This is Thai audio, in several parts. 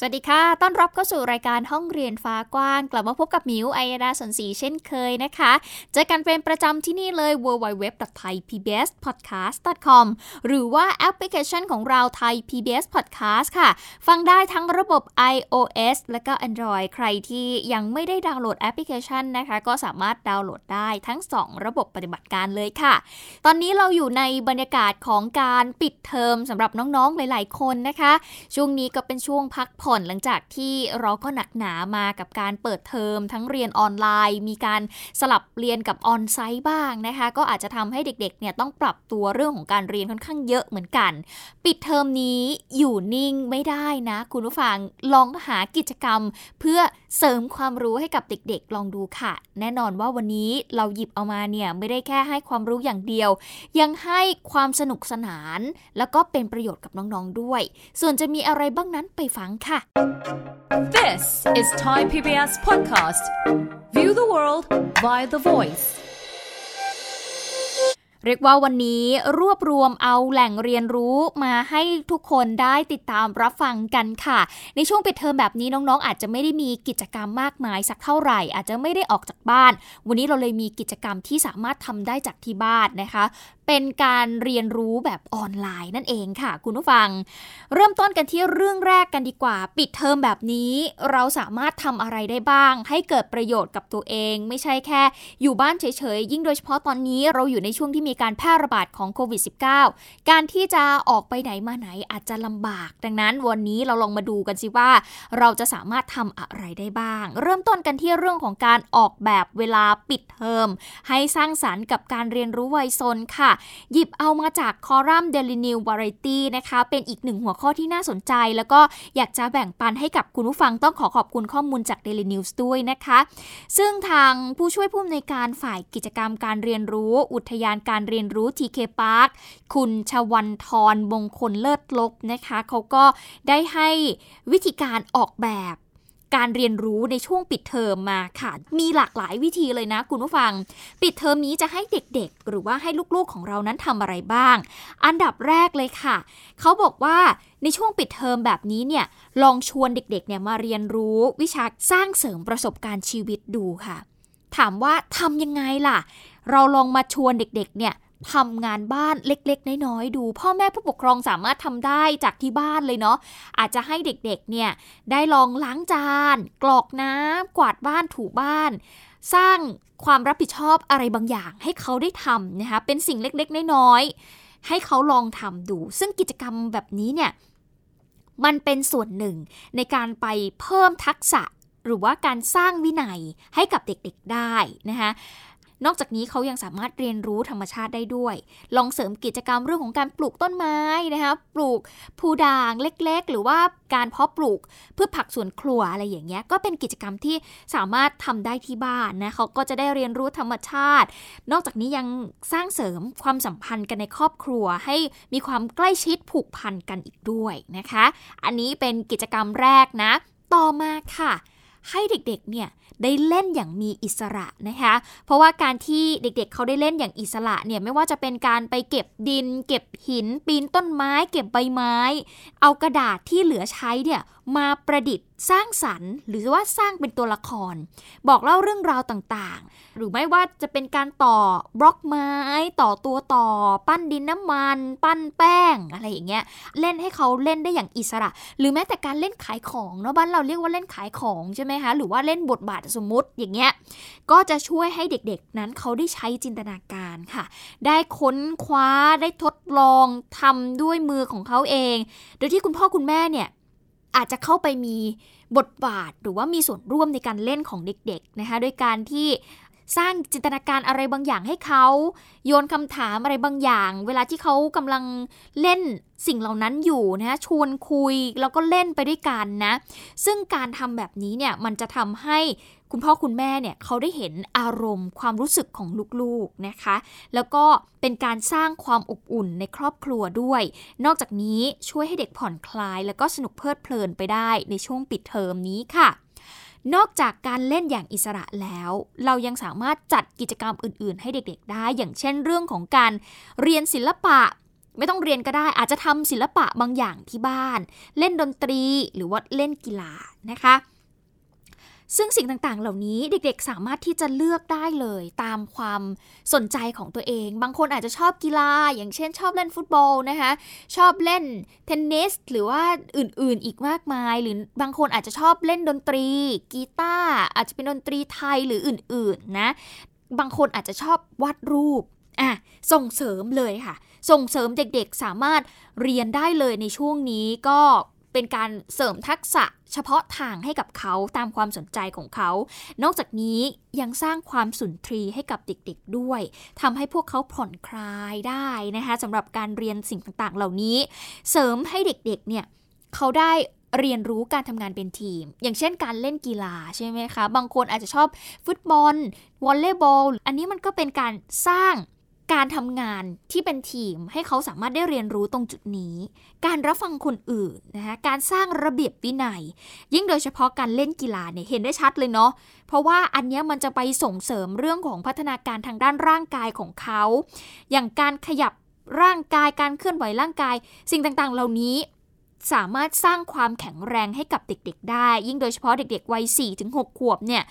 สวัสดีค่ะ ต้อนรับเข้าสู่รายการห้องเรียนฟ้ากว้าง กลับมาพบกับมิวไอยดาสนศรีเช่นเคยนะคะ เจอกันเป็นประจำที่นี่เลย www.thaipbspodcast.com หรือว่าแอปพลิเคชันของเราไทย PBS Podcast ค่ะ ฟังได้ทั้งระบบ iOS และก็ Android ใครที่ยังไม่ได้ดาวน์โหลดแอปพลิเคชันนะคะ ก็สามารถดาวน์โหลดได้ทั้ง 2 ระบบปฏิบัติการเลยค่ะ ตอนนี้เราอยู่ในบรรยากาศของการปิดเทอมสำหรับน้องๆหลาย ๆ คนนะคะ ช่วงนี้ก็เป็นช่วงพักผ่อนหลังจากที่เราก็หนักหนามากับการเปิดเทอมทั้งเรียนออนไลน์ มีการสลับเรียนกับออนไซต์บ้างนะคะ ก็อาจจะทำให้เด็กๆเนี่ยต้องปรับตัวเรื่องของการเรียนค่อนข้างเยอะเหมือนกัน ปิดเทอมนี้อยู่นิ่งไม่ได้นะ คุณผู้ฟังลองหากิจกรรม เพื่อเสริมความรู้ให้กับเด็กๆ ลองดูค่ะ แน่นอนว่าวันนี้เราหยิบเอามาเนี่ยไม่ได้แค่ให้ความรู้อย่างเดียว ยังให้ความสนุกสนาน แล้วก็เป็นประโยชน์กับน้องๆด้วย ส่วนจะมีอะไรบ้างนั้นไปฟังค่ะ This is Thai PBS Podcast. View the world via the voice. เรียกว่าวันนี้รวบรวมเอาแหล่งเรียนรู้มาให้ทุกคนได้ติดตามรับฟังกันค่ะ ในช่วงปิดเทอมแบบนี้น้องๆ อาจจะไม่ได้มีกิจกรรมมากมายสักเท่าไหร่ อาจจะไม่ได้ออกจากบ้าน วันนี้เราเลยมีกิจกรรมที่สามารถทำได้จากที่บ้านนะคะ เป็นการเรียนรู้แบบออนไลน์นั่นเองค่ะ คุณผู้ฟัง เริ่มต้นกันที่เรื่องแรกกันดีกว่า ปิดเทอมแบบนี้ เราสามารถทำอะไรได้บ้าง ให้เกิดประโยชน์กับตัวเอง ไม่ใช่แค่ อยู่บ้านเฉยๆ ยิ่งโดยเฉพาะตอนนี้เราอยู่ในช่วงที่มีการแพร่ระบาดของโควิด -19 การที่จะออกไปไหนมาไหนอาจจะลำบาก ดังนั้นวันนี้เราลองมาดูกันสิว่า เราจะสามารถทำอะไรได้บ้าง เริ่มต้นกันที่เรื่องของการออกแบบเวลาปิดเทอมให้สร้างสารรค์กับการเรียนรู้วัยซนค่ะหยิบเอามาจากคอลัมน์ Daily New Variety นะคะ เป็นอีกหนึ่งหัวข้อที่น่าสนใจ แล้วก็อยากจะแบ่งปันให้กับคุณผู้ฟังต้องขอขอบคุณข้อมูลจาก Daily News ด้วยนะคะ ซึ่งทางผู้ช่วยผู้อำนวยการฝ่ายกิจกรรมการเรียนรู้ อุทยานการเรียนรู้ TK Park คุณชวันทรมงคลเลิศลบนะคะ เขาก็ได้ให้วิธีการออกแบบ การเรียนรู้ในช่วงปิดเทอมมาค่ะ มีหลากหลายวิธีเลยนะคุณผู้ฟัง ปิดเทอมนี้จะให้เด็กๆ หรือว่าให้ลูกๆของเรานั้นทำอะไรบ้าง อันดับแรกเลยค่ะ เขาบอกว่าในช่วงปิดเทอมแบบนี้เนี่ยลองชวนเด็กๆเนี่ยมาเรียนรู้วิชาสร้างเสริมประสบการณ์ชีวิตดูค่ะ ถามว่าทำยังไงล่ะ เราลองมาชวนเด็กๆเนี่ย ทำงานบ้านเล็กๆ น้อยๆ ดู พ่อแม่ผู้ปกครองสามารถทำได้จากที่บ้านเลยเนาะอาจจะให้เด็กๆเนี่ยได้ลองล้างจาน กรอกน้ำกวาดบ้านถูบ้าน สร้างความรับผิดชอบอะไรบางอย่างให้เขาได้ทำนะคะเป็นสิ่งเล็กๆ น้อยๆ ให้เขาลองทำดู ซึ่งกิจกรรมแบบนี้เนี่ยมันเป็นส่วนหนึ่งในการไปเพิ่มทักษะหรือว่าการสร้างวินัยให้กับเด็กๆได้นะคะ นอกจากนี้เขายังสามารถเรียนรู้ธรรมชาติได้ด้วย ลองเสริมกิจกรรมเรื่องของการปลูกต้นไม้นะคะปลูกผูด่างเล็กๆ หรือว่าการเพาะปลูกพืชผักสวนครัวอะไรอย่างเงี้ยก็เป็นกิจกรรมที่สามารถทำได้ที่บ้านนะเขาก็จะได้เรียนรู้ธรรมชาติ นอกจากนี้ยังสร้างเสริมความสัมพันธ์กันในครอบครัว ให้มีความใกล้ชิดผูกพันกันอีกด้วยนะคะ อันนี้เป็นกิจกรรมแรกนะ ต่อมาค่ะ ให้เด็กๆเนี่ยได้เล่นอย่างมีอิสระนะคะ เพราะว่าการที่เด็กๆเเขาได้เล่นอย่างอิสระเนี่ยไม่ว่าจะเป็นการไปเก็บดิน เก็บหิน ปีนต้นไม้ เก็บใบไม้ เอากระดาษที่เหลือใช้เนี่ย มาประดิษฐ์สร้างสรรค์ หรือว่าสร้างเป็นตัวละคร บอกเล่าเรื่องราวต่างๆ หรือไม่ว่าจะเป็นการต่อบล็อกไม้ ต่อตัวต่อ ปั้นดินน้ำมัน ปั้นแป้งอะไรอย่างเงี้ยเล่นให้เขาเล่นได้อย่างอิสระ หรือแม้แต่การเล่นขายของเนาะบ้านเราเรียกว่าเล่นขายของใช่ไหมคะหรือว่าเล่นบทบาทสมมุติอย่างเงี้ยก็จะช่วยให้เด็กๆ นั้นเขาได้ใช้จินตนาการค่ะ ได้ค้นคว้าได้ทดลองทำด้วยมือของเขาเอง โดยที่คุณพ่อคุณแม่เนี่ย อาจจะเข้าไปมีบทบาทหรือว่ามีส่วนร่วมในการเล่นของเด็กๆนะคะโดยการที่สร้างจินตนาการอะไรบางอย่างให้เขา โยนคำถามอะไรบางอย่าง เวลาที่เขากำลังเล่นสิ่งเหล่านั้นอยู่นะชวนคุยแล้วก็เล่นไปด้วยกันนะ ซึ่งการทำแบบนี้เนี่ยมันจะทำให้ คุณพ่อคุณแม่เนี่ยเขาได้เห็นอารมณ์ความรู้สึกของลูกๆนะคะ แล้วก็เป็นการสร้างความอบอุ่นในครอบครัวด้วย นอกจากนี้ช่วยให้เด็กผ่อนคลาย แล้วก็สนุกเพลิดเพลินไปได้ในช่วงปิดเทอมนี้ค่ะนอกจากการเล่นอย่างอิสระแล้ว เรายังสามารถจัดกิจกรรมอื่น ๆ ให้เด็ก ๆ ได้ อย่างเช่นเรื่องของการเรียนศิลปะ ไม่ต้องเรียนก็ได้ อาจจะทำศิลปะบางอย่างที่บ้าน เล่นดนตรีหรือว่าเล่นกีฬานะคะ ซึ่งสิ่งต่างๆ เหล่านี้เด็กๆ สามารถที่จะเลือกได้เลยตามความสนใจของตัวเอง บางคนอาจจะชอบกีฬา อย่างเช่นชอบเล่นฟุตบอลนะคะชอบเล่นเทนนิสหรือว่าอื่นๆอีกมากมาย หรือบางคนอาจจะชอบเล่นดนตรี กีตาร์อาจจะเป็นดนตรีไทยหรืออื่นๆนะบางคนอาจจะชอบวาดรูปอะส่งเสริมเลยค่ะ ส่งเสริมเด็กๆสามารถเรียนได้เลยในช่วงนี้ก็ เป็นการเสริมทักษะเฉพาะทางให้กับเขาตามความสนใจของเขา นอกจากนี้ยังสร้างความสุนทรีให้กับเด็กๆด้วยทำให้พวกเขาผ่อนคลายได้นะคะสำหรับการเรียนสิ่งต่างๆ เหล่านี้ เสริมให้เด็กๆเนี่ยเขาได้เรียนรู้การทำงานเป็นทีม อย่างเช่นการเล่นกีฬาใช่ไหมคะ บางคนอาจจะชอบฟุตบอลวอลเลย์บอล อันนี้มันก็เป็นการสร้าง การทำงานที่เป็นทีมให้เขาสามารถได้เรียนรู้ตรงจุดนี้ การรับฟังคนอื่นนะคะการสร้างระเบียบวินัย ยิ่งโดยเฉพาะการเล่นกีฬาเนี่ยเห็นได้ชัดเลยเนาะเพราะว่าอันนี้มันจะไปส่งเสริมเรื่องของพัฒนาการทางด้านร่างกายของเขา อย่างการขยับร่างกายการเคลื่อนไหวร่างกาย สิ่งต่างๆ เหล่านี้สามารถสร้างความแข็งแรงให้กับเด็ก ๆ ได้ ยิ่งโดยเฉพาะเด็ก ๆ วัย4-6 ขวบเนี่ย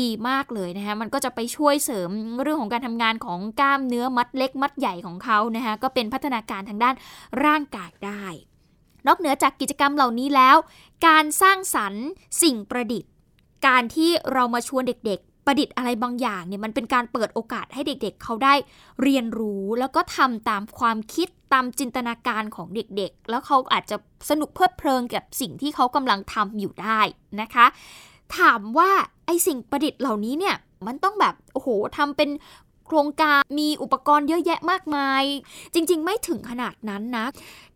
ดีมากเลยนะคะมันก็จะไปช่วยเสริมเรื่องของการทำงานของกล้ามเนื้อมัดเล็กมัดใหญ่ของเขานะคะก็เป็นพัฒนาการทางด้านร่างกายได้ นอกเหนือจากกิจกรรมเหล่านี้แล้ว การสร้างสรรค์สิ่งประดิษฐ์ การที่เรามาชวนเด็กๆ ประดิษฐ์อะไรบางอย่างเนี่ยมันเป็นการเปิดโอกาสให้เด็กๆเขาได้เรียนรู้แล้วก็ทำตามความคิดตามจินตนาการของเด็กๆ แล้วเขาอาจจะสนุกเพลิดเพลินกับสิ่งที่เขากำลังทำอยู่ได้นะคะ ถามว่า สิ่งประดิษฐ์เหล่านี้เนี่ยมันต้องแบบโอ้โหทำเป็นโครงการมีอุปกรณ์เยอะแยะมากมาย จริง ๆ ไม่ถึงขนาดนั้นนะ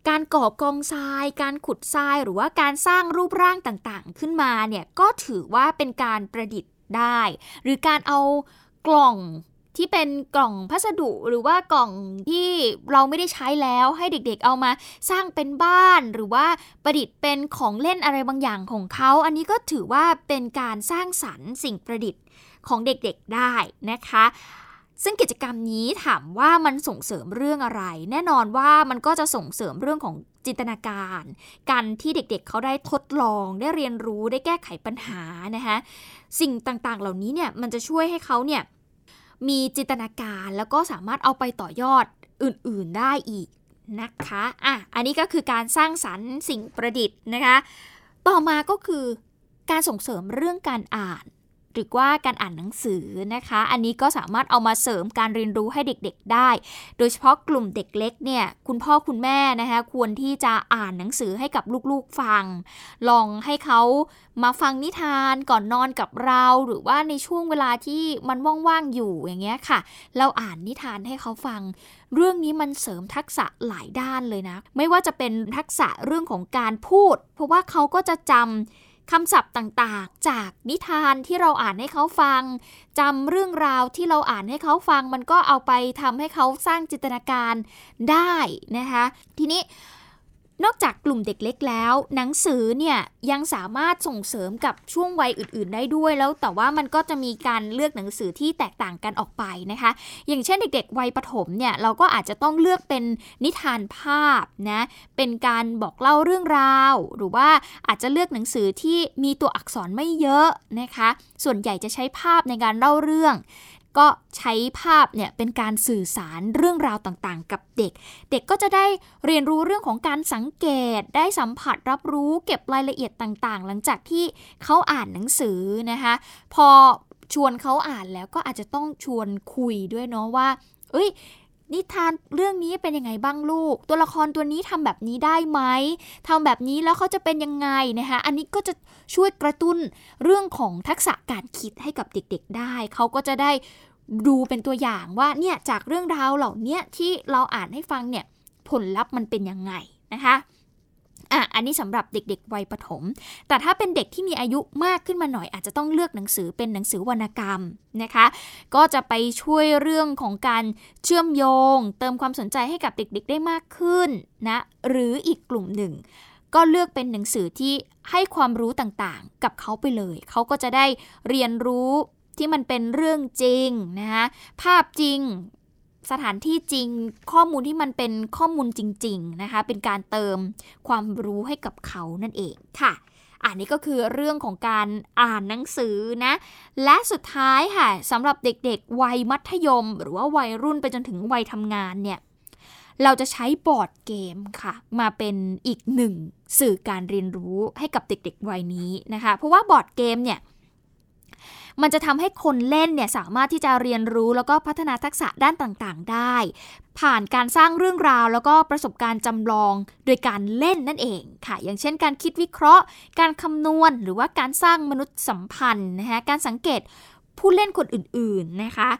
การก่อกองทราย การขุดทรายหรือว่าการสร้างรูปร่างต่างๆ ขึ้นมาเนี่ยก็ถือว่าเป็นการประดิษฐ์ได้ หรือการเอากล่อง ที่เป็นกล่องพัสดุหรือว่ากล่องที่เราไม่ได้ใช้แล้วให้เด็กๆเอามาสร้างเป็นบ้านหรือว่าประดิษฐ์เป็นของเล่นอะไรบางอย่างของเขา อันนี้ก็ถือว่าเป็นการสร้างสรรค์สิ่งประดิษฐ์ของเด็กๆได้นะคะซึ่งกิจกรรมนี้ถามว่ามันส่งเสริมเรื่องอะไร แน่นอนว่ามันก็จะส่งเสริมเรื่องของจินตนาการ การที่เด็กๆเเขาได้ทดลองได้เรียนรู้ได้แก้ไขปัญหานะคะสิ่งต่างๆ เหล่านี้เนี่ยมันจะช่วยให้เขาเนี่ย มีจินตนาการแล้วก็สามารถเอาไปต่อยอดอื่นๆได้อีกนะคะ อะ อันนี้ก็คือการสร้างสรรค์สิ่งประดิษฐ์นะคะ ต่อมาก็คือการส่งเสริมเรื่องการอ่าน หรือว่าการอ่านหนังสือนะคะ อันนี้ก็สามารถเอามาเสริมการเรียนรู้ให้เด็กๆได้ โดยเฉพาะกลุ่มเด็กเล็กเนี่ยคุณพ่อคุณแม่นะคะควรที่จะอ่านหนังสือให้กับลูกๆฟัง ลองให้เขามาฟังนิทานก่อนนอนกับเรา หรือว่าในช่วงเวลาที่มันว่างๆอยู่อย่างเงี้ยค่ะ เราอ่านนิทานให้เขาฟัง เรื่องนี้มันเสริมทักษะหลายด้านเลยนะ ไม่ว่าจะเป็นทักษะเรื่องของการพูด เพราะว่าเขาก็จะจำ คำศัพท์ต่างๆ จากนิทานที่เราอ่านให้เขาฟังจำเรื่องราวที่เราอ่านให้เขาฟัง มันก็เอาไปทำให้เขาสร้างจินตนาการได้นะคะ ทีนี้ นอกจากกลุ่มเด็กเล็กแล้ว หนังสือเนี่ยยังสามารถส่งเสริมกับช่วงวัยอื่น ๆ ได้ด้วยแล้ว แต่ว่ามันก็จะมีการเลือกหนังสือที่แตกต่างกันออกไปนะคะ อย่างเช่นเด็ก ๆ วัยประถมเนี่ยเราก็อาจจะต้องเลือกเป็นนิทานภาพนะเป็นการบอกเล่าเรื่องราว หรือว่าอาจจะเลือกหนังสือที่มีตัวอักษรไม่เยอะนะคะ ส่วนใหญ่จะใช้ภาพในการเล่าเรื่อง ก็ใช้ภาพเนี่ยเป็นการสื่อสารเรื่องราวต่างๆ กับเด็ก เด็กก็จะได้เรียนรู้เรื่องของการสังเกต ได้สัมผัสรับรู้เก็บรายละเอียดต่างๆ หลังจากที่เขาอ่านหนังสือนะคะพอชวนเขาอ่านแล้วก็อาจจะต้องชวนคุยด้วยเนาะว่า เอ้ย นิทานเรื่องนี้เป็นยังไงบ้างลูก ตัวละครตัวนี้ทำแบบนี้ได้ไหมทำแบบนี้แล้วเขาจะเป็นยังไงนะคะอันนี้ก็จะช่วยกระตุ้นเรื่องของทักษะการคิดให้กับเด็กๆได้ เขาก็จะได้ดูเป็นตัวอย่างว่าเนี่ยจากเรื่องราวเหล่านี้ที่เราอ่านให้ฟังเนี่ยผลลัพธ์มันเป็นยังไงนะคะ อะอันนี้สำหรับเด็กๆวัยประถม แต่ถ้าเป็นเด็กที่มีอายุมากขึ้นมาหน่อย อาจจะต้องเลือกหนังสือเป็นหนังสือวรรณกรรมนะคะ ก็จะไปช่วยเรื่องของการเชื่อมโยง เติมความสนใจให้กับเด็กๆได้มากขึ้นนะหรืออีกกลุ่มหนึ่ง ก็เลือกเป็นหนังสือที่ให้ความรู้ต่างๆ กับเขาไปเลย เขาก็จะได้เรียนรู้ที่มันเป็นเรื่องจริงนะคะภาพจริง สถานที่จริงข้อมูลที่มันเป็นข้อมูลจริง ๆนะคะ เป็นการเติมความรู้ให้กับเขานั่นเองค่ะอันนี้ก็คือเรื่องของการอ่านหนังสือนะ และสุดท้ายค่ะสำหรับเด็กๆ วัยมัธยม หรือว่าวัยรุ่นไปจนถึงวัยทำงานเนี่ยเราจะใช้บอร์ดเกมค่ะ มาเป็นอีกหนึ่งสื่อการเรียนรู้ให้กับเด็กๆ วัยนี้นะคะ เพราะว่าบอร์ดเกมเนี่ย มันจะทำให้คนเล่นเนี่ยสามารถที่จะเรียนรู้แล้วก็พัฒนาทักษะด้านต่างๆ ได้ ผ่านการสร้างเรื่องราว แล้วก็ประสบการณ์จำลองโดยการเล่นนั่นเองค่ะ อย่างเช่น การคิดวิเคราะห์ การคำนวณ หรือว่าการสร้างมนุษย์สัมพันธ์นะคะการสังเกตผู้เล่นคนอื่นๆนะคะ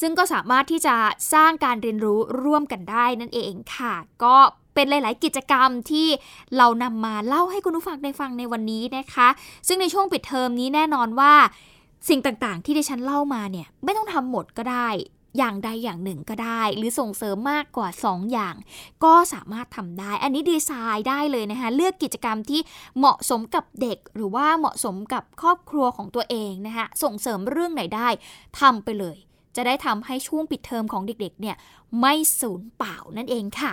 ซึ่งก็สามารถที่จะสร้างการเรียนรู้ร่วมกันได้นั่นเองค่ะ ก็เป็นหลาย ๆ กิจกรรมที่เรานำมาเล่าให้คุณผู้ฟังได้ฟังในวันนี้นะคะ ซึ่งในช่วงปิดเทอมนี้แน่นอนว่า สิ่งต่างๆ ที่ดิฉันเล่ามาเนี่ยไม่ต้องทำหมดก็ได้ อย่างใดอย่างหนึ่งก็ได้ หรือส่งเสริมมากกว่า 2 อย่าง ก็สามารถทำได้ อันนี้ดีไซน์ได้เลยนะคะ เลือกกิจกรรมที่เหมาะสมกับเด็ก หรือว่าเหมาะสมกับครอบครัวของตัวเองนะคะส่งเสริมเรื่องไหนได้ทำไปเลยจะได้ทำให้ช่วงปิดเทอมของเด็กๆ เนี่ย ไม่สูญเปล่านั่นเองค่ะ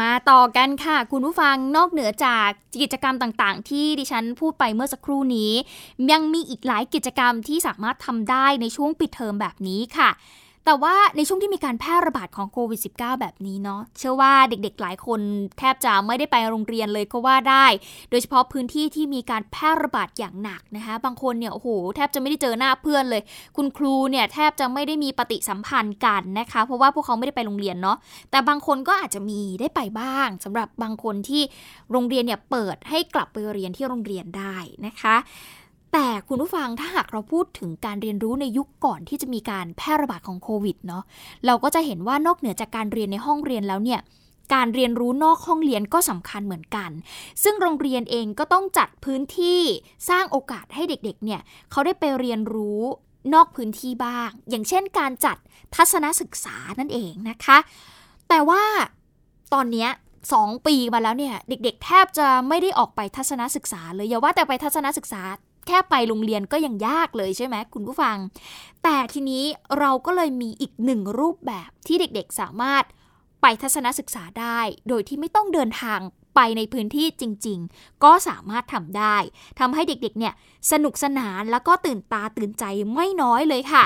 มาต่อกันค่ะ คุณผู้ฟังนอกเหนือจากกิจกรรมต่างๆ ที่ดิฉันพูดไปเมื่อสักครู่นี้ ยังมีอีกหลายกิจกรรมที่สามารถทำได้ในช่วงปิดเทอมแบบนี้ค่ะ แต่ว่าในช่วงที่มีการแพร่ระบาดของโควิด -19 แบบนี้เนาะเชื่อว่าเด็กๆหลายคนแทบจะไม่ได้ไปโรงเรียนเลยก็ว่าได้ โดยเฉพาะพื้นที่ที่มีการแพร่ระบาดอย่างหนักนะคะ บางคนเนี่ยโอ้โหแทบจะไม่ได้เจอหน้าเพื่อนเลย คุณครูเนี่ยแทบจะไม่ได้มีปฏิสัมพันธ์กันนะคะ เพราะว่าพวกเขาไม่ได้ไปโรงเรียนเนาะแต่บางคนก็อาจจะมีได้ไปบ้างสำหรับบางคนที่โรงเรียนเนี่ยเปิดให้กลับไปเรียนที่โรงเรียนได้นะคะ แต่คุณผู้ฟังถ้าหากเราพูดถึงการเรียนรู้ในยุคก่อนที่จะมีการแพร่ระบาดของโควิดเนาะเราก็จะเห็นว่านอกเหนือจากการเรียนในห้องเรียนแล้วเนี่ยการเรียนรู้นอกห้องเรียนก็สำคัญเหมือนกัน ซึ่งโรงเรียนเองก็ต้องจัดพื้นที่สร้างโอกาสให้เด็กๆ เนี่ยเขาได้ไปเรียนรู้นอกพื้นที่บ้าง อย่างเช่นการจัดทัศนศึกษานั่นเองนะคะ แต่ว่าตอนเนี้ยสองปีมาแล้วเนี่ย เด็กๆ แทบจะไม่ได้ออกไปทัศนศึกษาเลยอย่าว่าแต่ไปทัศนศึกษา แค่ไปโรงเรียนก็ยังยากเลยใช่ไหมคุณผู้ฟัง แต่ทีนี้เราก็เลยมีอีกหนึ่งรูปแบบที่เด็กๆสามารถไปทัศนศึกษาได้ โดยที่ไม่ต้องเดินทางไปในพื้นที่จริง ๆ ก็สามารถทำได้ทำให้เด็กๆเนี่ยสนุกสนานแล้วก็ตื่นตาตื่นใจไม่น้อยเลยค่ะ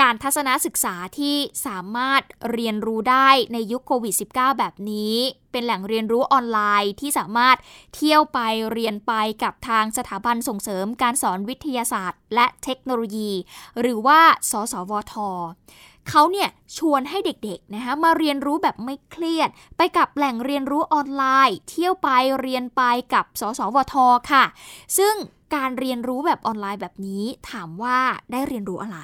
การทัศนศึกษาที่สามารถเรียนรู้ได้ในยุคโควิด -19 แบบนี้ เป็นแหล่งเรียนรู้ออนไลน์ที่สามารถเที่ยวไปเรียนไปกับทางสถาบันส่งเสริมการสอนวิทยาศาสตร์ และเทคโนโลยี หรือว่า สสวทเขาเนี่ยชวนให้เด็กๆนะคะมาเรียนรู้แบบไม่เครียด ไปกับแหล่งเรียนรู้ออนไลน์ เที่ยวไปเรียนไปกับ สสวทค่ะ ซึ่งการเรียนรู้แบบออนไลน์แบบนี้ถามว่าได้เรียนรู้อะไร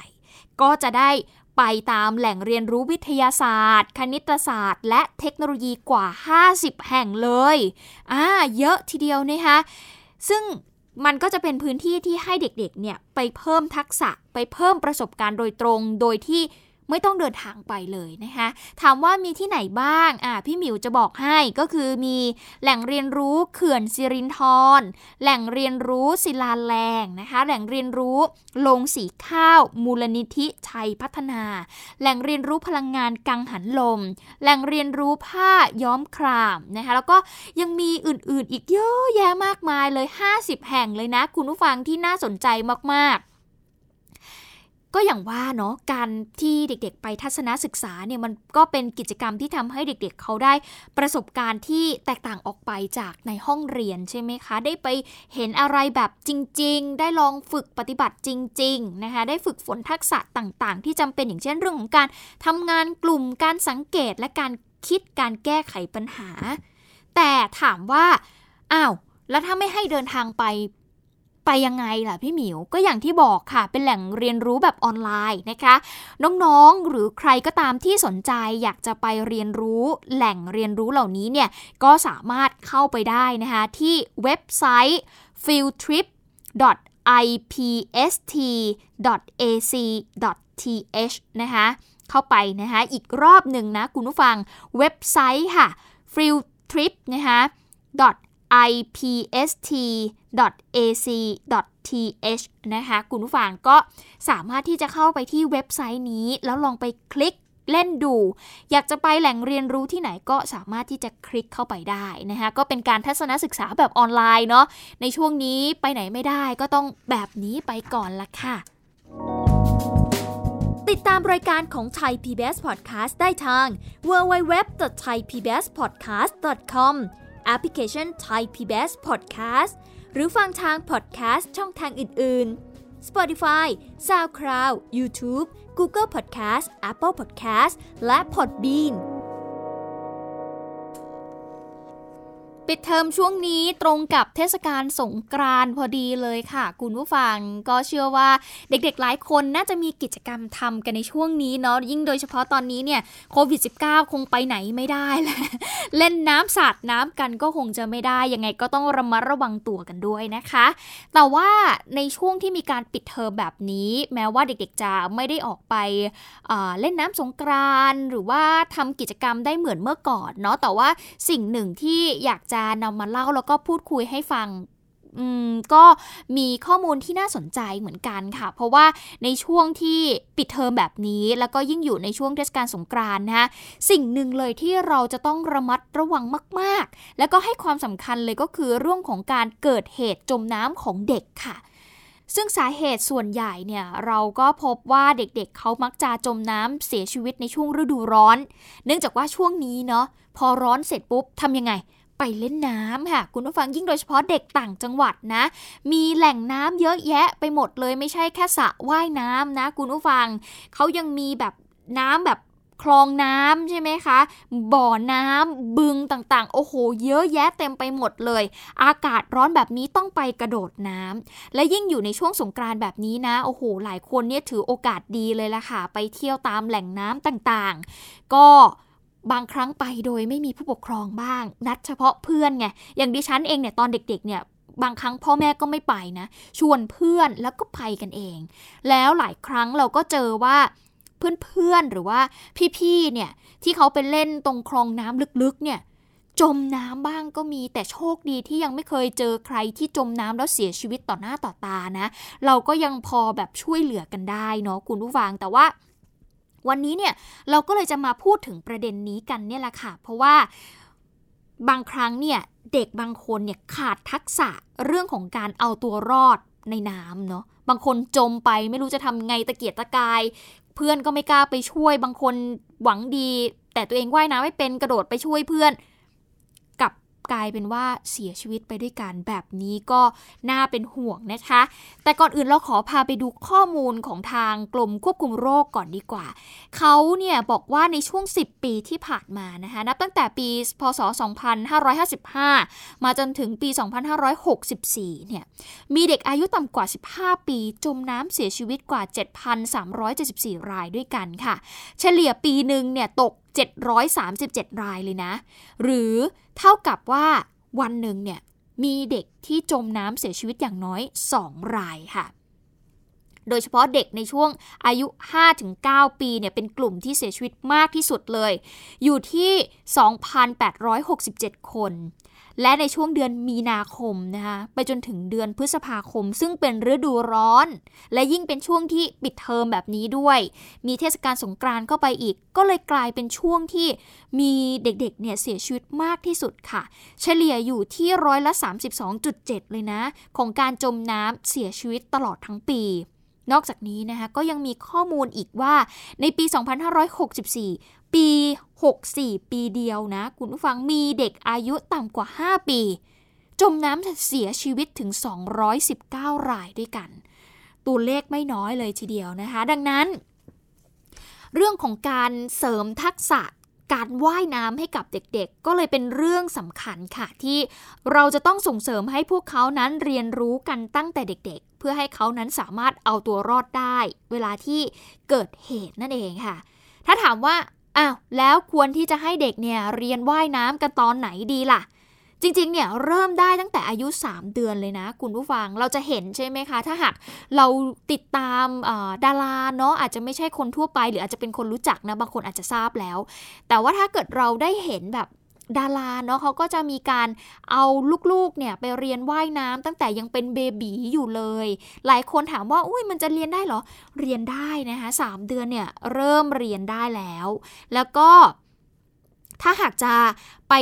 ก็จะได้ไปตามแหล่งเรียนรู้วิทยาศาสตร์ คณิตศาสตร์ และเทคโนโลยีกว่า 50 แห่งเลย อ่า เยอะทีเดียวนะคะ ซึ่งมันก็จะเป็นพื้นที่ที่ให้เด็กๆ เนี่ย ไปเพิ่มทักษะ ไปเพิ่มประสบการณ์โดยตรง โดยที่ ไม่ต้องเดินทางไปเลยนะคะถามว่ามีที่ไหนบ้างอ่าพี่หมิวจะบอกให้ก็คือมีแหล่งเรียนรู้เขื่อนสิรินธรแหล่งเรียนรู้ศิลาแรงนะคะแหล่งเรียนรู้โรงสีข้าว มูลนิธิชัยพัฒนา แหล่งเรียนรู้พลังงานกังหันลม แหล่งเรียนรู้ผ้าย้อมครามนะคะแล้วก็ยังมีอื่นๆ อีกเยอะแยะมากมายเลย 50 แห่งเลยนะ คุณผู้ฟังที่น่าสนใจมากๆ ก็อย่างว่าเนาะการที่เด็กๆ ไปทัศนศึกษาเนี่ยมันก็เป็นกิจกรรมที่ทำให้เด็กๆเขาได้ประสบการณ์ที่แตกต่างออกไปจากในห้องเรียนใช่ไหมคะ ได้ไปเห็นอะไรแบบจริง ๆ ได้ลองฝึกปฏิบัติจริง ๆ นะคะ ได้ฝึกฝนทักษะต่างๆ ที่จำเป็นอย่างเช่นเรื่องของการทำงานกลุ่มการสังเกตและการคิดการแก้ไขปัญหา แต่ถามว่าอ้าวแล้วถ้าไม่ให้เดินทางไป ไปยังไงล่ะพี่หมิว ก็อย่างที่บอกค่ะ เป็นแหล่งเรียนรู้แบบออนไลน์นะคะ น้องๆ หรือใครก็ตามที่สนใจอยากจะไปเรียนรู้แหล่งเรียนรู้เหล่านี้เนี่ย ก็สามารถเข้าไปได้นะคะ ที่เว็บไซต์ fieldtrip ipst.ac.th นะคะ เข้าไปนะคะ อีกรอบหนึ่งนะ คุณผู้ฟังเว็บไซต์ค่ะ fieldtrip นะคะ ipst.ac.th นะคะคุณผู้ฟังก็สามารถที่จะเข้าไปที่เว็บไซต์นี้ แล้วลองไปคลิกเล่นดู อยากจะไปแหล่งเรียนรู้ที่ไหนก็สามารถที่จะคลิกเข้าไปได้นะคะก็เป็นการทัศนศึกษาแบบออนไลน์เนาะในช่วงนี้ไปไหนไม่ได้ก็ต้องแบบนี้ไปก่อนละค่ะ ติดตามรายการของไทย PBS Podcast ได้ทาง www.thaipbspodcast.com แอปพลิเคชัน Thai PBS Podcast หรือฟังทาง podcast ช่องทางอื่น ๆ Spotify SoundCloud YouTube Google Podcast Apple Podcast และ Podbean ปิดเทอมช่วงนี้ตรงกับเทศกาลสงกรานพอดีเลยค่ะ คุณผู้ฟังก็เชื่อว่าเด็กๆหลายคนน่าจะมีกิจกรรมทำกันในช่วงนี้เนาะยิ่งโดยเฉพาะตอนนี้เนี่ยโควิด -19 คงไปไหนไม่ได้แหละเล่นน้ำสาดน้ำกันก็คงจะไม่ได้ ยังไงก็ต้องระมัดระวังตัวกันด้วยนะคะ แต่ว่าในช่วงที่มีการปิดเทอมแบบนี้ แม้ว่าเด็กๆจะไม่ได้ออกไปเล่นน้ำสงกรานหรือว่าทำกิจกรรมได้เหมือนเมื่อก่อนเนาะแต่ว่าสิ่งหนึ่งที่อยากจะจะนำมาเล่าแล้วก็พูดคุยให้ฟังอืมก็มีข้อมูลที่น่าสนใจเหมือนกันค่ะ เพราะว่าในช่วงที่ปิดเทอมแบบนี้ แล้วก็ยิ่งอยู่ในช่วงเทศกาลสงกรานต์นะสิ่งหนึ่งเลยที่เราจะต้องระมัดระวังมาก ๆ แล้วก็ให้ความสำคัญเลยก็คือเรื่องของการเกิดเหตุจมน้ำของเด็กค่ะซึ่งสาเหตุส่วนใหญ่เนี่ยเราก็พบว่าเด็กๆเเขามักจะจมน้ำเสียชีวิตในช่วงฤดูร้อน เนื่องจากว่าช่วงนี้เนาะพอร้อนเสร็จปุ๊บทำยังไง ไปเล่นน้ำค่ะ คุณผู้ฟังยิ่งโดยเฉพาะเด็กต่างจังหวัดนะ มีแหล่งน้ำเยอะแยะไปหมดเลยไม่ใช่แค่สระว่ายน้ำนะ คุณผู้ฟังเขายังมีแบบน้ำแบบคลองน้ำใช่ไหมคะ บ่อน้ำบึงต่างๆ โอ้โห เยอะแยะเต็มไปหมดเลย อากาศร้อนแบบนี้ต้องไปกระโดดน้ำและยิ่งอยู่ในช่วงสงกรานต์แบบนี้นะ โอ้โห หลายคนเนี่ยถือโอกาสดีเลยล่ะค่ะ ไปเที่ยวตามแหล่งน้ำต่างๆ ก็ บางครั้งไปโดยไม่มีผู้ปกครองบ้าง นัดเฉพาะเพื่อนไงอย่างดิฉันเองเนี่ยตอนเด็กๆเนี่ยบางครั้งพ่อแม่ก็ไม่ไปนะ ชวนเพื่อนแล้วก็ไปกันเอง แล้วหลายครั้งเราก็เจอว่าเพื่อนๆหรือว่าพี่ๆเนี่ยที่เขาไปเล่นตรงคลองน้ำลึกๆเนี่ยจมน้ำบ้างก็มีแต่โชคดีที่ยังไม่เคยเจอใครที่จมน้ำแล้วเสียชีวิตต่อหน้าต่อตานะ เราก็ยังพอแบบช่วยเหลือกันได้เนาะคุณผู้ฟังแต่ว่า วันนี้เนี่ยเราก็เลยจะมาพูดถึงประเด็นนี้กันเนี่ยแหละค่ะ เพราะว่าบางครั้งเนี่ยเด็กบางคนเนี่ยขาดทักษะเรื่องของการเอาตัวรอดในน้ำเนาะบางคนจมไปไม่รู้จะทำไงตะเกียกตะกาย เพื่อนก็ไม่กล้าไปช่วยบางคนหวังดี แต่ตัวเองว่ายน้ำไม่เป็นกระโดดไปช่วยเพื่อน กลายเป็นว่าเสียชีวิตไปด้วยกันแบบนี้ก็น่าเป็นห่วงนะคะ แต่ก่อนอื่นเราขอพาไปดูข้อมูลของทางกรมควบคุมโรคก่อนดีกว่า เขาเนี่ยบอกว่าในช่วง 10 ปีที่ผ่านมานะคะ นับตั้งแต่ปีพศ 2555 มาจนถึงปี 2564 เนี่ย มีเด็กอายุต่ำกว่า 15 ปี จมน้ำเสียชีวิตกว่า 7,374 รายด้วยกันค่ะ เฉลี่ยปีหนึ่งเนี่ยตก 737 รายเลยนะ หรือเท่ากับว่าวันหนึ่งเนี่ยมีเด็กที่จมน้ำเสียชีวิตอย่างน้อย 2 รายค่ะ โดยเฉพาะเด็กในช่วงอายุ 5-9 ปีเนี่ยเป็นกลุ่มที่เสียชีวิตมากที่สุดเลย อยู่ที่ 2,867 คน และในช่วงเดือนมีนาคมนะคะไปจนถึงเดือนพฤษภาคม ซึ่งเป็นฤดูร้อน และยิ่งเป็นช่วงที่ปิดเทอมแบบนี้ด้วย มีเทศกาลสงกรานต์เข้าไปอีก ก็เลยกลายเป็นช่วงที่มีเด็กๆเนี่ยเสียชีวิตมากที่สุดค่ะ เฉลี่ยอยู่ที่ร้อยละ 32.7 เลยนะ ของการจมน้ำเสียชีวิตตลอดทั้งปีนอกจากนี้นะคะก็ยังมีข้อมูลอีกว่าในปี 2564 ปี 64 ปีเดียวนะ คุณผู้ฟังมีเด็กอายุต่ำกว่า 5 ปี จมน้ำเสียชีวิตถึง 219 รายด้วยกัน ตัวเลขไม่น้อยเลยทีเดียวนะคะ ดังนั้น เรื่องของการเสริมทักษะการว่ายน้ำให้กับเด็กๆ ก็เลยเป็นเรื่องสำคัญค่ะ ที่เราจะต้องส่งเสริมให้พวกเขานั้นเรียนรู้กันตั้งแต่เด็กๆ เพื่อให้เขานั้นสามารถเอาตัวรอดได้ เวลาที่เกิดเหตุนั่นเองค่ะ ถ้าถามว่า อ้าวแล้วควรที่จะให้เด็กเนี่ยเรียนว่ายน้ำกันตอนไหนดีล่ะ จริงๆเนี่ยเริ่มได้ตั้งแต่อายุ 3 เดือนเลยนะ คุณผู้ฟังเราจะเห็นใช่ไหมคะ ถ้าหากเราติดตามดาราเนาะอาจจะไม่ใช่คนทั่วไป หรืออาจจะเป็นคนรู้จักนะบางคนอาจจะทราบแล้ว แต่ว่าถ้าเกิดเราได้เห็นแบบ ดาราเนาะเขาก็จะมีการเอาลูกๆเนี่ยไปเรียนว่ายน้ำตั้งแต่ยังเป็นเบบีอยู่เลย หลายคนถามว่าอุ้ยมันจะเรียนได้เหรอ เรียนได้นะคะสามเดือนเนี่ยเริ่มเรียนได้แล้ว แล้วก็ถ้าหากจะไป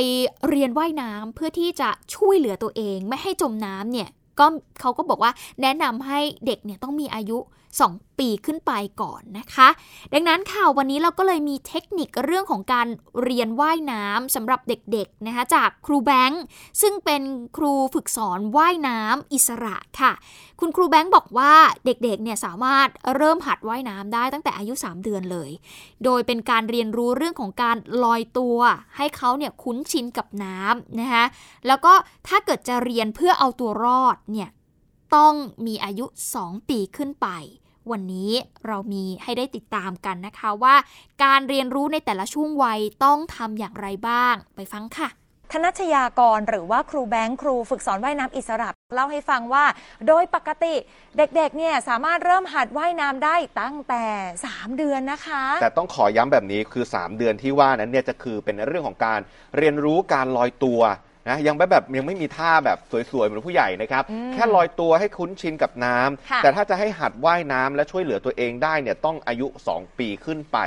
เรียนว่ายน้ำเพื่อที่จะช่วยเหลือตัวเอง ไม่ให้จมน้ำเนี่ยก็เขาก็บอกว่าแนะนำให้เด็กเนี่ยต้องมีอายุ 2 ปีขึ้นไปก่อนนะคะ ดังนั้นค่ะวันนี้เราก็เลยมีเทคนิคเรื่องของการเรียนว่ายน้ำสำหรับเด็กๆนะคะจากครูแบงค์ซึ่งเป็นครูฝึกสอนว่ายน้ำอิสระค่ะ คุณครูแบงค์บอกว่าเด็กๆเนี่ยสามารถเริ่มหัดว่ายน้ำได้ตั้งแต่อายุ 3 เดือนเลย โดยเป็นการเรียนรู้เรื่องของการลอยตัว ให้เขาเนี่ยคุ้นชินกับน้ำนะคะแล้วก็ถ้าเกิดจะเรียนเพื่อเอาตัวรอดเนี่ยต้องมีอายุ 2 ปีขึ้นไป วันนี้เรามีให้ได้ติดตามกันนะคะว่า การเรียนรู้ในแต่ละช่วงวัยต้องทำอย่างไรบ้าง ไปฟังค่ะธนัชยากรหรือว่าครูแบงค์ครูฝึกสอนว่ายน้ำอิสระเล่าให้ฟังว่า โดยปกติเด็กๆเนี่ยสามารถเริ่มหัดว่ายน้ำได้ตั้งแต่ 3 เดือนนะคะ แต่ต้องขอย้ำแบบนี้คือ 3 เดือนที่ว่านั้นเนี่ยจะคือเป็นเรื่องของการเรียนรู้การลอยตัว นะยังไม่แบบยังไม่มีท่าแบบสวยๆเหมือนผู้ใหญ่นะครับอืมแค่ลอยตัวให้คุ้นชินกับน้ำค่ะ แต่ถ้าจะให้หัดว่ายน้ำและช่วยเหลือตัวเองได้เนี่ยต้องอายุ 2 ปีขึ้นไป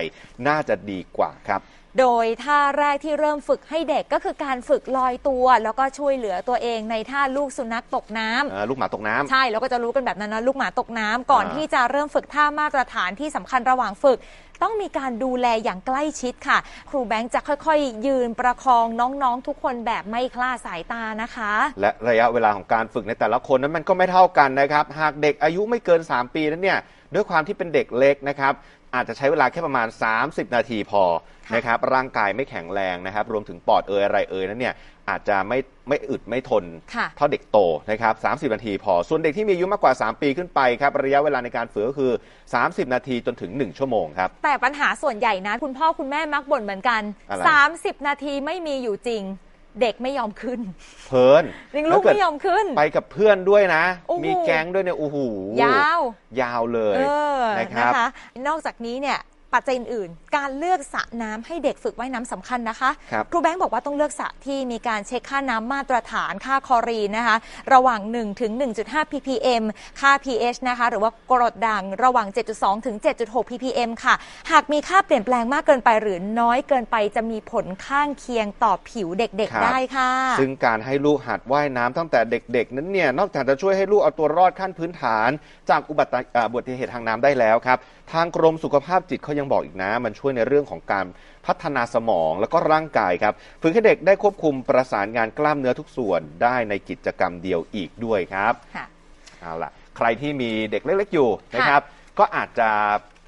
น่าจะดีกว่าครับ โดยท่าแรกที่เริ่มฝึกให้เด็กก็คือการฝึกลอยตัว แล้วก็ช่วยเหลือตัวเองในท่าลูกสุนัขตกน้ำเอ่อลูกหมาตกน้ำ ใช่เราก็จะรู้กันแบบนั้นนะลูกหมาตกน้ำก่อนอ่า ที่จะเริ่มฝึกท่ามาตรฐานที่สำคัญระหว่างฝึก ต้องมีการดูแลอย่างใกล้ชิดค่ะ ครูแบงค์จะค่อยๆ ยืนประคองน้องๆ ทุกคนแบบไม่คลาดสายตานะคะ และระยะเวลาของการฝึกในแต่ละคนนั้นมันก็ไม่เท่ากันนะครับ หากเด็กอายุไม่เกิน 3 ปีนั้นเนี่ยด้วยความที่เป็นเด็กเล็กนะครับ อาจจะใช้เวลาแค่ประมาณ 30 นาทีพอค่ะนะครับร่างกายไม่แข็งแรงนะครับ รวมถึงปอดเอยอะไรเอยนั้นเนี่ยอาจจะไม่ไม่อึดไม่ทนค่ะเท่าเด็กโตนะครับ30 นาทีพอ ส่วนเด็กที่มีอายุมากกว่า 3 ปีขึ้นไปครับระยะเวลาในการฝึกก็คือ 30 นาทีจนถึง 1 ชั่วโมงครับ แต่ปัญหาส่วนใหญ่นะ คุณพ่อคุณแม่มักบ่นเหมือนกันอะไร30 นาทีไม่มีอยู่จริง เด็กไม่ยอมขึ้น เพลินลิงลูกถ้าเกิดไม่ยอมขึ้น ไปกับเพื่อนด้วยนะ โอ้โห มีแก๊งด้วยเนี่ยโอ้โหยาว ยาวเลยเออนะครับนะคะนอกจากนี้เนี่ย ปัจจัยอื่นๆ การเลือกสระน้ำให้เด็กฝึกว่ายน้ำสำคัญนะคะครับครูแบงค์บอกว่าต้องเลือกสระที่มีการเช็คค่าน้ำมาตรฐานค่าคลอรีนนะคะ ระหว่าง 1 ถึง 1.5 ppm ค่า pH นะคะ หรือว่ากรดด่างระหว่าง 7.2 ถึง 7.6 ppm ค่ะ หากมีค่าเปลี่ยนแปลงมากเกินไปหรือน้อยเกินไปจะมีผลข้างเคียงต่อผิวเด็กครับๆได้ค่ะ ซึ่งการให้ลูกหัดว่ายน้ำตั้งแต่เด็กๆ นั้นเนี่ยนอกจากจะช่วยให้ลูกเอาตัวรอดขั้นพื้นฐาน จากอุบัติอ่าอุบัติเหตุทางน้ำได้แล้วครับ ทางกรมสุขภาพจิตเขายังบอกอีกนะ มันช่วยในเรื่องของการพัฒนาสมองแล้วก็ร่างกายครับ ฝึกให้เด็กได้ควบคุมประสานงานกล้ามเนื้อทุกส่วนได้ในกิจกรรมเดียวอีกด้วยครับค่ะเอาล่ะใครที่มีเด็กเล็กๆอยู่นะครับ ก็อาจจะ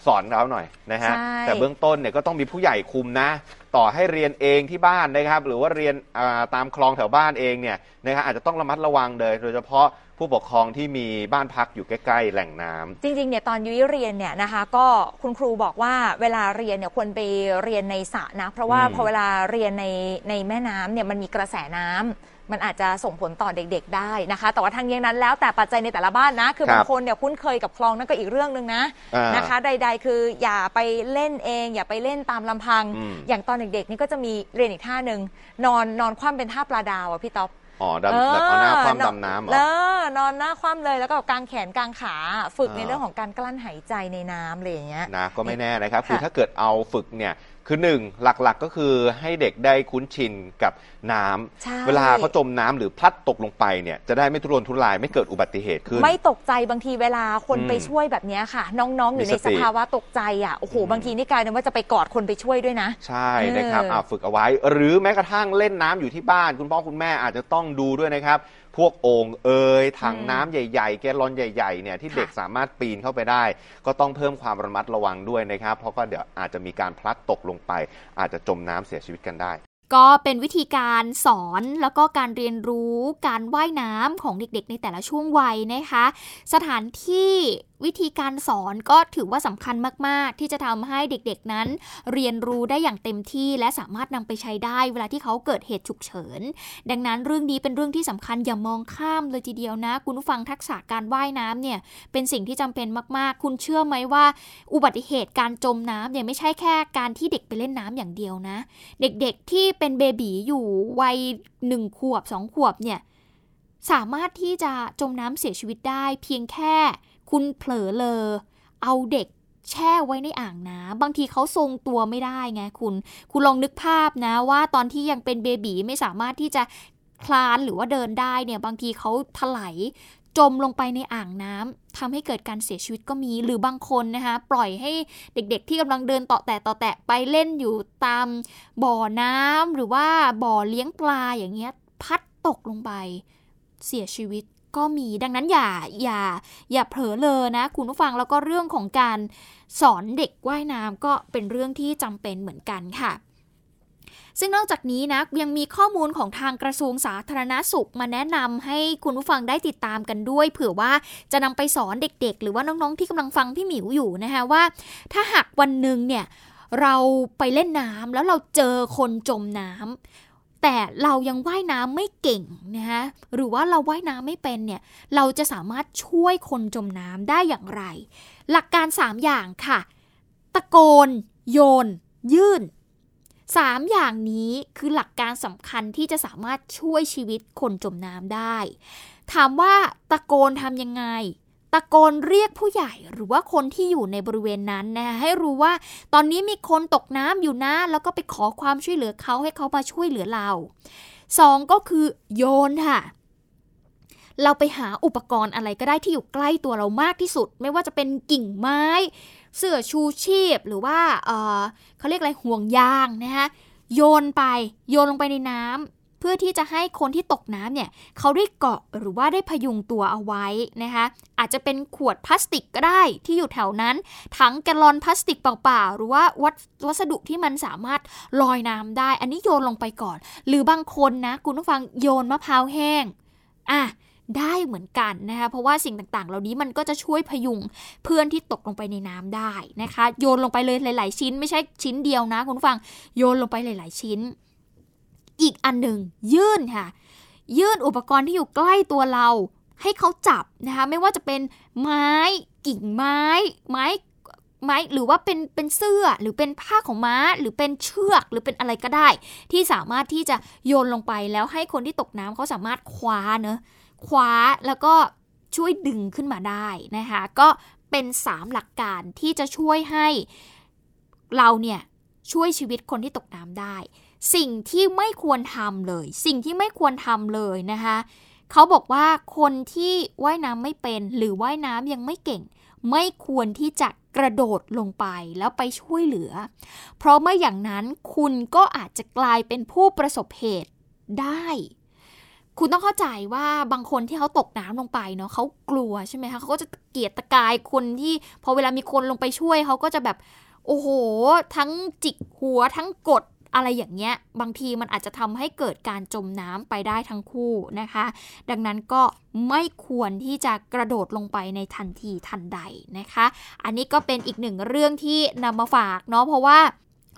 สอนเขาหน่อยนะฮะใช่แต่เบื้องต้นเนี่ยก็ต้องมีผู้ใหญ่คุมนะ ต่อให้เรียนเองที่บ้านนะครับ หรือว่าเรียนอ่าตามคลองแถวบ้านเองเนี่ยนะครับอาจจะต้องระมัดระวังเลย โดยเฉพาะ ผู้ปกครองที่มีบ้านพักอยู่ใกล้ ๆ แหล่งน้ำ จริงๆ เนี่ยตอนยุ้ยเรียนเนี่ยนะคะก็คุณครูบอกว่าเวลาเรียนเนี่ยควรไปเรียนในสระนะ เพราะว่าอืม พอเวลาเรียนในในแม่น้ำเนี่ยมันมีกระแสน้ำมันอาจจะส่งผลต่อเด็กๆ ได้นะคะ แต่ว่าทางนี้นั้นแล้วแต่ปัจจัยในแต่ละบ้านนะ คือครับบางคนเนี่ยคุ้นเคยกับคลองนั่นก็อีกเรื่องหนึ่งนะอ่านนะคะ ใด ๆ คืออย่าไปเล่นเอง อย่าไปเล่นตามลำพัง อืม อย่างตอนเด็กๆนี่ก็จะมีเรียนอีกท่าหนึ่งนอนนอนคว่ำเป็นท่าปลาดาวอะพี่ต๊อบ อ๋อดำแบบเอาหน้าคว่ำดำน้ำเหรอ เออนอนหน้าคว่ำเลยแล้วก็กางแขนกางขา ฝึกอ่าในเรื่องของการกลั้นหายใจในน้ำอะไรอย่างเงี้ย นะก็ไม่แน่นะครับค่ะคือถ้าเกิดเอาฝึกเนี่ยคือหนึ่งหลักๆก็คือให้เด็กได้คุ้นชินกับน้ำใช่ เวลาเขาจมน้ำหรือพลัดตกลงไปเนี่ยจะได้ไม่ทุรนทุรายไม่เกิดอุบัติเหตุขึ้น ไม่ตกใจบางทีเวลาคนอืมไปช่วยแบบเนี้ยค่ะ น้องๆ อยู่ในมีสสติภาวะตกใจอะโอ้โหอืม บางทีนี่กลายเป็นว่าจะไปกอดคนไปช่วยด้วยนะ ใช่นะครับเอออ่อ่าฝึกเอาไว้ หรือแม้กระทั่งเล่นน้ำอยู่ที่บ้าน คุณพ่อคุณแม่อาจจะต้องดูด้วยนะครับ พวกโอ่งเอยถังน้ำใหญ่ ๆ แกลลอนใหญ่ๆเนี่ยที่ค่ะเด็กสามารถปีนเข้าไปได้ ก็ต้องเพิ่มความระมัดระวังด้วยนะครับ เพราะก็เดี๋ยวอาจจะมีการพลัดตกลงไป อาจจะจมน้ำเสียชีวิตกันได้ ก็เป็นวิธีการสอนแล้วก็การเรียนรู้การว่ายน้ำของเด็กๆ ในแต่ละช่วงวัยนะคะ สถานที่วิธีการสอนก็ถือว่าสำคัญมาก ๆ ที่จะทำให้เด็กๆนั้น เรียนรู้ได้อย่างเต็มที่ และสามารถนำไปใช้ได้ เวลาที่เขาเกิดเหตุฉุกเฉิน ดังนั้นเรื่องนี้เป็นเรื่องที่สำคัญอย่ามองข้ามเลยทีเดียวนะ คุณผู้ฟังทักษะการว่ายน้ำเนี่ยเป็นสิ่งที่จำเป็นมาก ๆ คุณเชื่อไหมว่า อุบัติเหตุการจมน้ำเนี่ยไม่ใช่แค่การที่เด็กไปเล่นน้ำอย่างเดียวนะ เด็กๆที่เป็นเบบีอยู่วัยหนึ่งขวบสองขวบเนี่ยสามารถที่จะจมน้ำเสียชีวิตได้ เพียงแค่คุณเผลอเลอเอาเด็กแช่ไว้ในอ่างน้ำบางทีเขาทรงตัวไม่ได้ไงคุณ คุณลองนึกภาพนะว่าตอนที่ยังเป็นเบบีไม่สามารถที่จะคลานหรือว่าเดินได้เนี่ยบางทีเขาถลาย จมลงไปในอ่างน้ำทำให้เกิดการเสียชีวิตก็มี หรือบางคนนะคะปล่อยให้เด็กๆ ที่กำลังเดินต่อแตะต่อแตะไปเล่นอยู่ตามบ่อน้ำหรือว่าบ่อเลี้ยงปลาอย่างเงี้ยพัดตกลงไปเสียชีวิตก็มีดังนั้นอย่าอย่าอย่าเผลอเลยนะ คุณผู้ฟังแล้วก็เรื่องของการสอนเด็กว่ายน้ำก็เป็นเรื่องที่จำเป็นเหมือนกันค่ะ ซึ่งนอกจากนี้นะยังมีข้อมูลของทางกระทรวงสาธารณาสุขมาแนะนำให้คุณผู้ฟังได้ติดตามกันด้วย เผื่อว่าจะนำไปสอนเด็กๆ หรือว่าน้องๆที่กำลังฟังพี่หมิวอยู่นะคะว่า ถ้าหากวันหนึ่งเนี่ยเราไปเล่นน้ำแล้วเราเจอคนจมน้ำแต่เรายังว่ายน้ำไม่เก่งนะคะหรือว่าเราว่ายน้ำไม่เป็นเนี่ยเราจะสามารถช่วยคนจมน้ำได้อย่างไร หลักการ 3 อย่างค่ะ ตะโกน โยน ยื่น สามอย่างนี้คือหลักการสำคัญที่จะสามารถช่วยชีวิตคนจมน้ำได้ ถามว่าตะโกนทำยังไง ตะโกนเรียกผู้ใหญ่หรือว่าคนที่อยู่ในบริเวณนั้นนะคะให้รู้ว่าตอนนี้มีคนตกน้ำอยู่นะ แล้วก็ไปขอความช่วยเหลือเขาให้เขามาช่วยเหลือเราสองก็คือโยนค่ะเราไปหาอุปกรณ์อะไรก็ได้ที่อยู่ใกล้ตัวเรามากที่สุด ไม่ว่าจะเป็นกิ่งไม้ เสื้อชูชีพหรือว่าเออเขาเรียกอะไรห่วงยางนะคะโยนไปโยนลงไปในน้ำเพื่อที่จะให้คนที่ตกน้ำเนี่ยเขาได้เกาะหรือว่าได้พยุงตัวเอาไว้นะคะอาจจะเป็นขวดพลาสติกก็ได้ที่อยู่แถวนั้น ถังแกลลอนพลาสติกเปล่าๆหรือว่าวัสวัสดุที่มันสามารถลอยน้ำได้ อันนี้โยนลงไปก่อน หรือบางคนนะคุณผู้ฟังโยนมะพร้าวแห้งอะ ได้เหมือนกันนะคะเพราะว่าสิ่งต่างๆ เหล่านี้มันก็จะช่วยพยุงเพื่อนที่ตกลงไปในน้ำได้นะคะ โยนลงไปเลยหลาย ๆ ชิ้น ไม่ใช่ชิ้นเดียวนะคุณผู้ฟังโยนลงไปหลาย ๆ ชิ้น อีกอันหนึ่งยื่นค่ะ ยื่นอุปกรณ์ที่อยู่ใกล้ตัวเรา ให้เขาจับนะคะไม่ว่าจะเป็นไม้กิ่งไม้ ไม้ไม้หรือว่าเป็นเป็นเสื้อหรือเป็นผ้าของม้า หรือเป็นเชือกหรือเป็นอะไรก็ได้ ที่สามารถที่จะโยนลงไปแล้วให้คนที่ตกน้ำเขาสามารถคว้าเนอะ คว้าแล้วก็ช่วยดึงขึ้นมาได้นะคะ ก็เป็น 3 หลักการที่จะช่วยให้เราเนี่ยช่วยชีวิตคนที่ตกน้ำได้ สิ่งที่ไม่ควรทำเลย สิ่งที่ไม่ควรทำเลยนะคะเขาบอกว่าคนที่ว่ายน้ำไม่เป็นหรือว่ายน้ำยังไม่เก่ง ไม่ควรที่จะกระโดดลงไปแล้วไปช่วยเหลือ เพราะไม่อย่างนั้นคุณก็อาจจะกลายเป็นผู้ประสบเหตุได้ คุณต้องเข้าใจว่าบางคนที่เขาตกน้ำลงไปเนาะเขากลัวใช่ไหมคะเขาก็จะเกลียดตะกายคนที่พอเวลามีคนลงไปช่วยเขาก็จะแบบโอ้โห ทั้งจิกหัวทั้งกดอะไรอย่างเงี้ย บางทีมันอาจจะทำให้เกิดการจมน้ำไปได้ทั้งคู่นะคะ ดังนั้นก็ไม่ควรที่จะกระโดดลงไปในทันทีทันใดนะคะ อันนี้ก็เป็นอีกหนึ่งเรื่องที่นำมาฝากเนาะเพราะว่า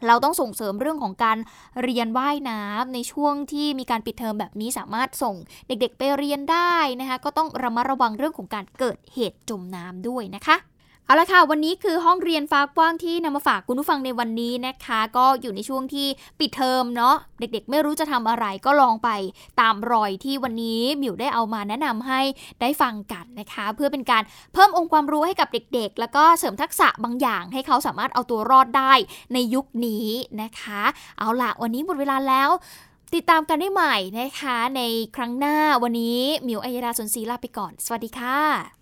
เราต้องส่งเสริมเรื่องของการเรียนว่ายน้ำในช่วงที่มีการปิดเทอมแบบนี้สามารถส่งเด็กๆไปเรียนได้นะคะก็ต้องระมัดระวังเรื่องของการเกิดเหตุจมน้ำด้วยนะคะ เอาละค่ะ วันนี้คือห้องเรียนฟ้ากว้างที่นำมาฝากคุณผู้ฟังในวันนี้นะคะ ก็อยู่ในช่วงที่ปิดเทอมเนาะเด็กๆ ไม่รู้จะทำอะไรก็ลองไปตามรอยที่วันนี้มิวได้เอามาแนะนำให้ได้ฟังกันนะคะ เพื่อเป็นการเพิ่มองค์ความรู้ให้กับเด็กๆ แล้วก็เสริมทักษะบางอย่างให้เขาสามารถเอาตัวรอดได้ในยุคนี้นะคะ เอาละวันนี้หมดเวลาแล้วติดตามกันได้ใหม่นะคะ ในครั้งหน้าวันนี้มิวอัยดาสนศรีลาไปก่อน สวัสดีค่ะ